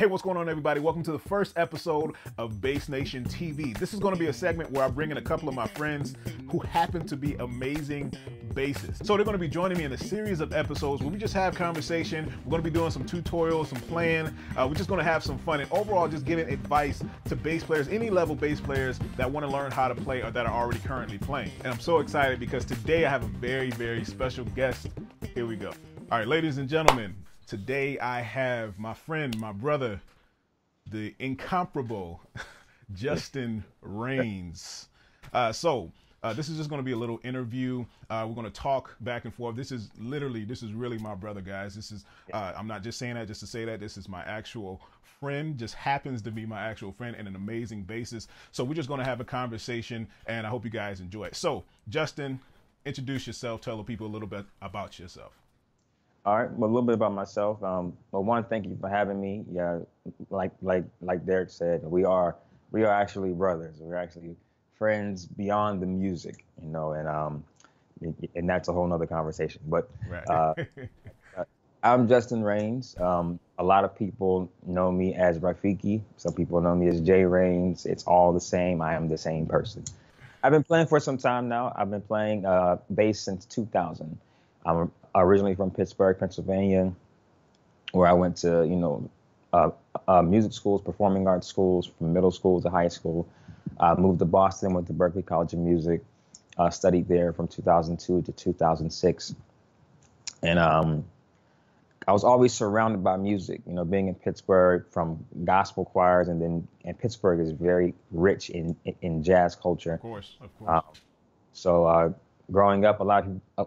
Hey, what's going on, everybody? Welcome to the first episode of Bass Nation TV. This is going to be a segment where I bring in a couple of my friends who happen to be amazing bassists. So they're going to be joining me in a series of episodes where we just have conversation. We're going to be doing some tutorials, some playing. Uh, we're just going to have some fun and overall just giving advice to bass players, any level bass players that want to learn how to play or that are already currently playing. And I'm so excited because today I have a very, very special guest. Here we go. All right, ladies and gentlemen, Today I have my friend, my brother, the incomparable Justin Rains. Uh, so uh, this is just going to be a little interview. Uh, we're going to talk back and forth. This is literally, this is really my brother, guys. This is, uh, I'm not just saying that just to say that. This is my actual friend, just happens to be my actual friend and an amazing basis. So we're just going to have a conversation and I hope you guys enjoy it. So, Justin, introduce yourself. Tell the people a little bit about yourself. All right, well, a little bit about myself. Um, well, one, thank you for having me. Yeah, like like like Derek said, we are we are actually brothers. We're actually friends beyond the music, you know, and um, and that's a whole nother conversation. But right. uh, I'm Justin Rains. Um, a lot of people know me as Rafiki. Some people know me as Jay Rains. It's all the same. I am the same person. I've been playing for some time now. I've been playing uh, bass since 2000. I'm originally from Pittsburgh, Pennsylvania, where I went to, you know, uh, uh, music schools, performing arts schools, from middle school to high school. I moved to Boston, went to Berklee College of Music, uh, studied there from 2002 to 2006. And um, I was always surrounded by music, you know, being in Pittsburgh from gospel choirs, and then and Pittsburgh is very rich in in jazz culture. Of course, of course. Um, so uh, growing up, a lot of uh,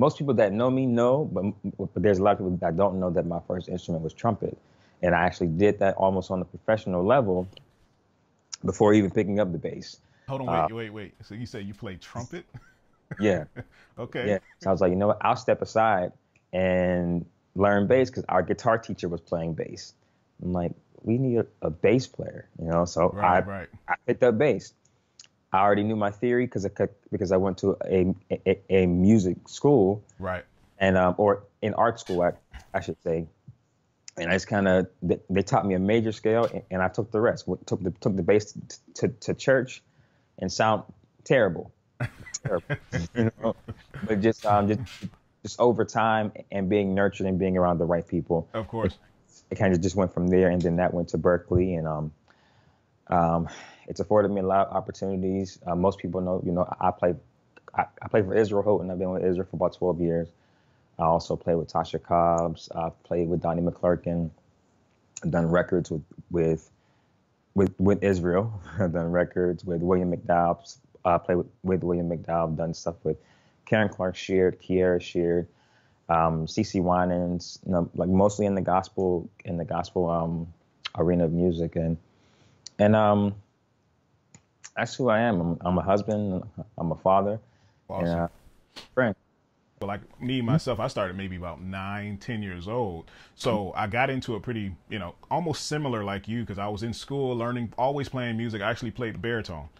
most people that know me know, but, but there's a lot of people that don't know that my first instrument was trumpet. And I actually did that almost on a professional level before even picking up the bass. Hold on, wait, uh, wait, wait. So you say you play trumpet? Yeah. okay. Yeah. So I was like, you know what? I'll step aside and learn bass because our guitar teacher was playing bass. I'm like, we need a, a bass player, you know? So right, I, right. I picked up bass. I already knew my theory because I because I went to a, a, a music school, right? And um, or in art school, I, I should say. And I just kind of they, they, taught me a major scale, and, and I took the rest. Took the took the bass to, to, to church, and sound terrible, terrible, you know. But just um just just over time and being nurtured and being around the right people. Of course. It, it kind of just went from there, and then that went to Berklee, and um um it's afforded me a lot of opportunities. Uh, most people know, you know, I play, I, I play for Israel Houghton. I've been with Israel for about 12 years. I also play with Tasha Cobbs. I've played with Donnie McClurkin. I've done records with with with, with Israel. I've done records with William McDowell. I uh, played with, with William McDowell. I've done stuff with Karen Clark Sheard, Kierra Sheard, um, CeCe Winans, you know, like mostly in the gospel in the gospel um, arena of music and and um that's who I am. I'm, I'm a husband. I'm a father. Awesome. And, uh, friend. But like me myself, I started maybe about nine, ten years old. So I got into a pretty, you know, almost similar like you because I was in school learning, always playing music. I actually played the baritone.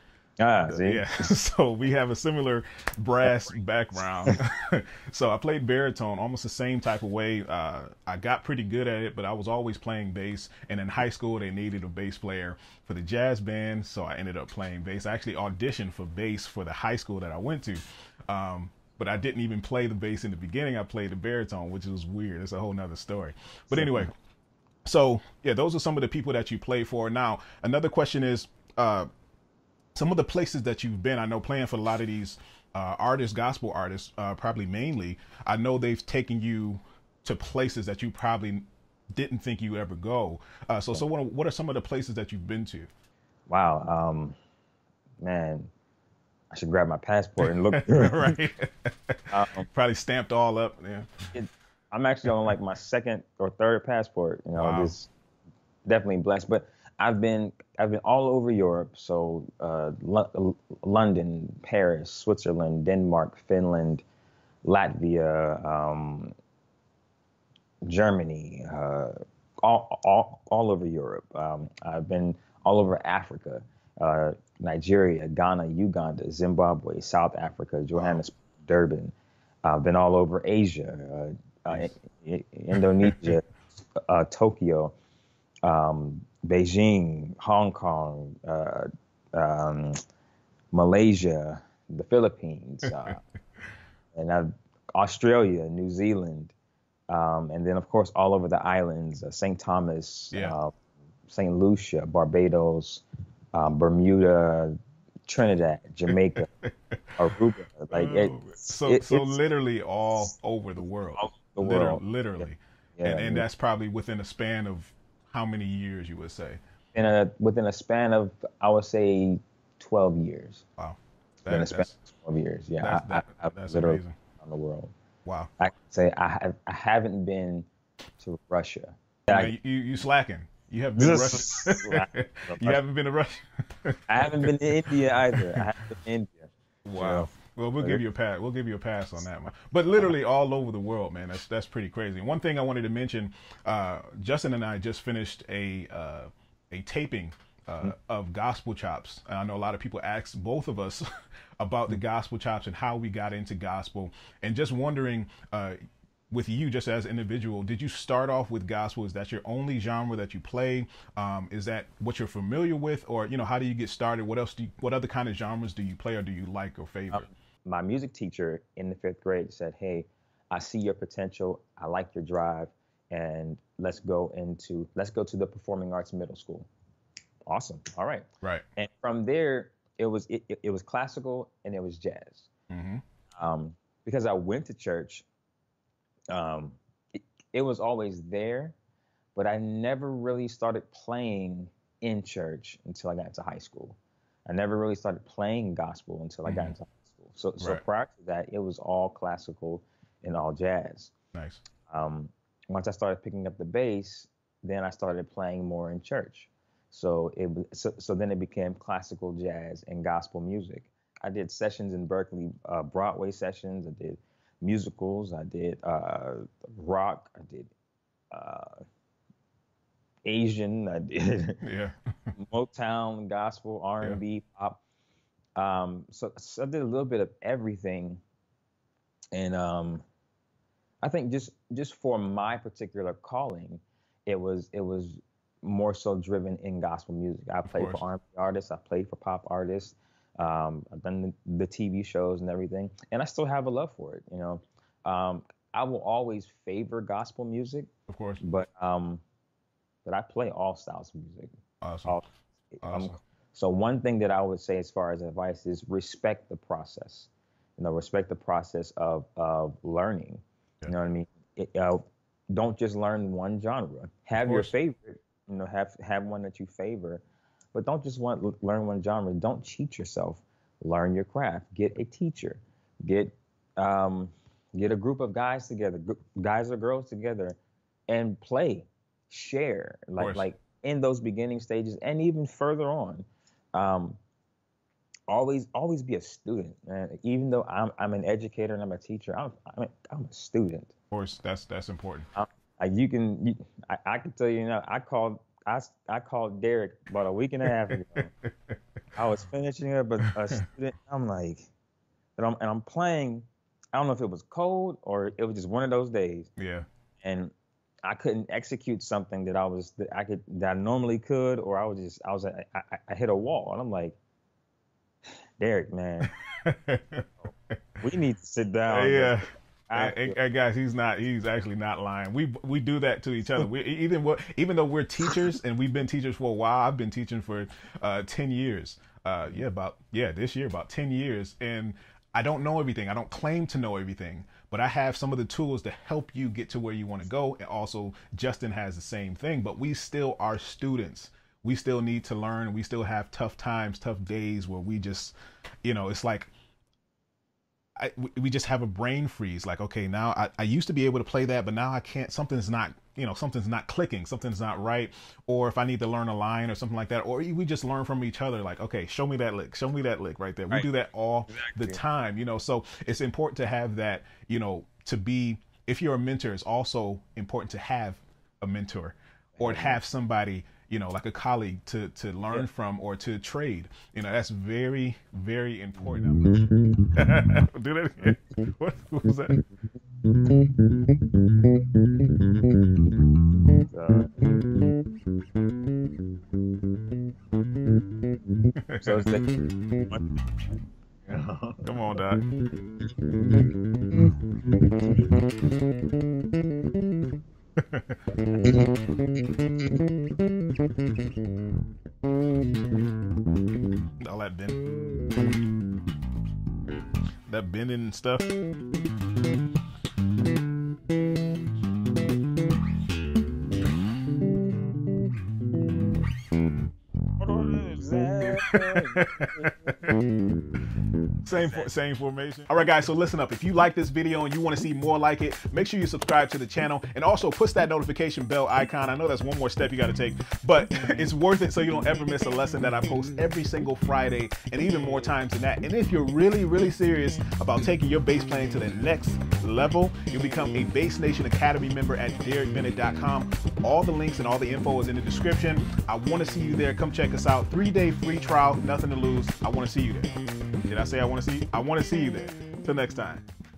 Ah, see? Yeah. so we have a similar brass background. so I played baritone almost the same type of way. Uh, I got pretty good at it, but I was always playing bass. And in high school, they needed a bass player for the jazz band. So I ended up playing bass. I actually auditioned for bass for the high school that I went to. Um, but I didn't even play the bass in the beginning. I played the baritone, which was weird. It's a whole nother story. But anyway, so yeah, those are some of the people that you play for. Now, another question is, uh, some of the places that you've been, I know playing for a lot of these uh, artists, gospel artists, uh, probably mainly, I know they've taken you to places that you probably didn't think you ever go. Uh, so, so what, what are some of the places that you've been to? Wow, um, man, I should grab my passport and look. through. right, um, probably stamped all up. Yeah, it, I'm actually on like my second or third passport. You know, wow. just definitely blessed. But I've been I've been all over Europe, so uh, L- London, Paris, Switzerland, Denmark, Finland, Latvia, um, Germany, uh, all, all all over Europe. Um, I've been all over Africa, uh, Nigeria, Ghana, Uganda, Zimbabwe, South Africa, Johannesburg, Durban. I've been all over Asia, uh, uh, Indonesia, uh, Tokyo um, Beijing, Hong Kong, uh, um, Malaysia, the Philippines, uh, and I've, Australia, New Zealand, um, and then of course all over the islands, uh, St. Thomas, Yeah. uh, St. Lucia, Barbados, um, Bermuda, Trinidad, Jamaica, Aruba. Like Oh, it's, so it- so literally all over the world. the world. Literally. Yeah, and, and yeah. that's probably within a span of how many years you would say? in a within a span of I would say 12 years. Wow. That- a span that's of 12 years. Yeah, that's, that- I, I've that's literally amazing. on the world. Wow. I can say I have I haven't been to Russia. I, you, you you slacking. You haven't been to Russia. you haven't been to Russia. I haven't been to India either. I haven't been to India. Wow. Well, we'll give you a pass. We'll give you a pass on that one. But literally all over the world, man. That's that's pretty crazy. One thing I wanted to mention, uh, Justin and I just finished a uh, a taping uh, of Gospel Chops. And I know a lot of people ask both of us about the Gospel Chops and how we got into gospel, and just wondering. With you, just as an individual, did you start off with gospel? Is that your only genre that you play? Um, is that what you're familiar with, or you know, how do you get started? What else do you, what other kind of genres do you play, or do you like or favor? My music teacher in the fifth grade said, "Hey, I see your potential. I like your drive, and let's go into let's go to the performing arts middle school." Awesome. All right. right. and from there it was it, it, was classical and it was jazz hmm um, because i went to church um, it, it was always there but i never really started playing in church until i got into high school i never really started playing gospel until i got Mhm. into high school so, so Right. prior to that it was all classical and all jazz Nice. um, once I started picking up the bass, then I started playing more in church. So it so, so then it became classical jazz and gospel music. I did sessions in Berklee, uh, Broadway sessions. I did musicals. I did uh, rock. I did uh, Asian. I did Yeah. Motown, gospel, R and B, pop. Um, so, so I did a little bit of everything, and um, I think just just for my particular calling, it was it was more so driven in gospel music. I played for R and B artists. I played for pop artists. Um, I've done the, the TV shows and everything, and I still have a love for it. You know, um, I will always favor gospel music, Of course. but um, but I play all styles of music. Awesome. all- um, Awesome. so one thing that I would say as far as advice is respect the process. You know, respect the process of of learning. Yeah. You know what I mean? It, uh, don't just learn one genre. Have your favorite. You know, have have one that you favor, but don't just want learn one genre. Don't cheat yourself. Learn your craft. Get a teacher. Get um, get a group of guys together, gr- guys or girls together, and play, share. Like like in those beginning stages, and even further on. Um, always always be a student, man. Even though I'm I'm an educator and I'm a teacher, I'm I'm a, I'm a student. Of course. That's that's important. Like you can, you, I, I can tell you now. I called, I, I called Derek about a week and a half ago. I was finishing up a, a student. I'm like, and I'm and I'm playing. I don't know if it was cold or it was just one of those days, Yeah. and I couldn't execute something that I was that I could that I normally could, or I was just I was I, I, I hit a wall, and I'm like, Derek, man, we need to sit down. yeah. I guys, he's not. He's actually not lying. We we do that to each other. We even what even though we're teachers and we've been teachers for a while. I've been teaching for uh, ten years. Uh, yeah, about yeah this year about ten years, and I don't know everything. I don't claim to know everything, but I have some of the tools to help you get to where you want to go. And also, Justin has the same thing. But we still are students. We still need to learn. We still have tough times, tough days where we just, you know, it's like I, we- just have a brain freeze. Like, okay, now I, I used to be able to play that, but now I can't. Something's not, you know, something's not clicking. Something's not right. Or if I need to learn a line or something like that, or we just learn from each other. Like, okay, show me that lick. Show me that lick right there. We do that all the time, you know. So it's important to have that, you know, to be. If you're a mentor, it's also important to have a mentor or to have somebody you know, like a colleague to to learn yeah. from or to trade. You know, that's very very important. Mm-hmm. Do that again. What, what was that? so it's like, Come on, Doc. All that bend, that bending stuff. Same for, same formation. All right, guys. So listen up. If you like this video and you want to see more like it, make sure you subscribe to the channel and also push that notification bell icon. I know that's one more step you got to take, but it's worth it so you don't ever miss a lesson that I post every single Friday and even more times than that. And if you're really, really serious about taking your bass playing to the next level, you'll become a Bass Nation Academy member at DerekBennett.com. All the links and all the info is in the description. I want to see you there. Come check us out. Three day free trial, nothing to lose. I want to see you there. Did I say I want to see you? I want to see you there. Till next time.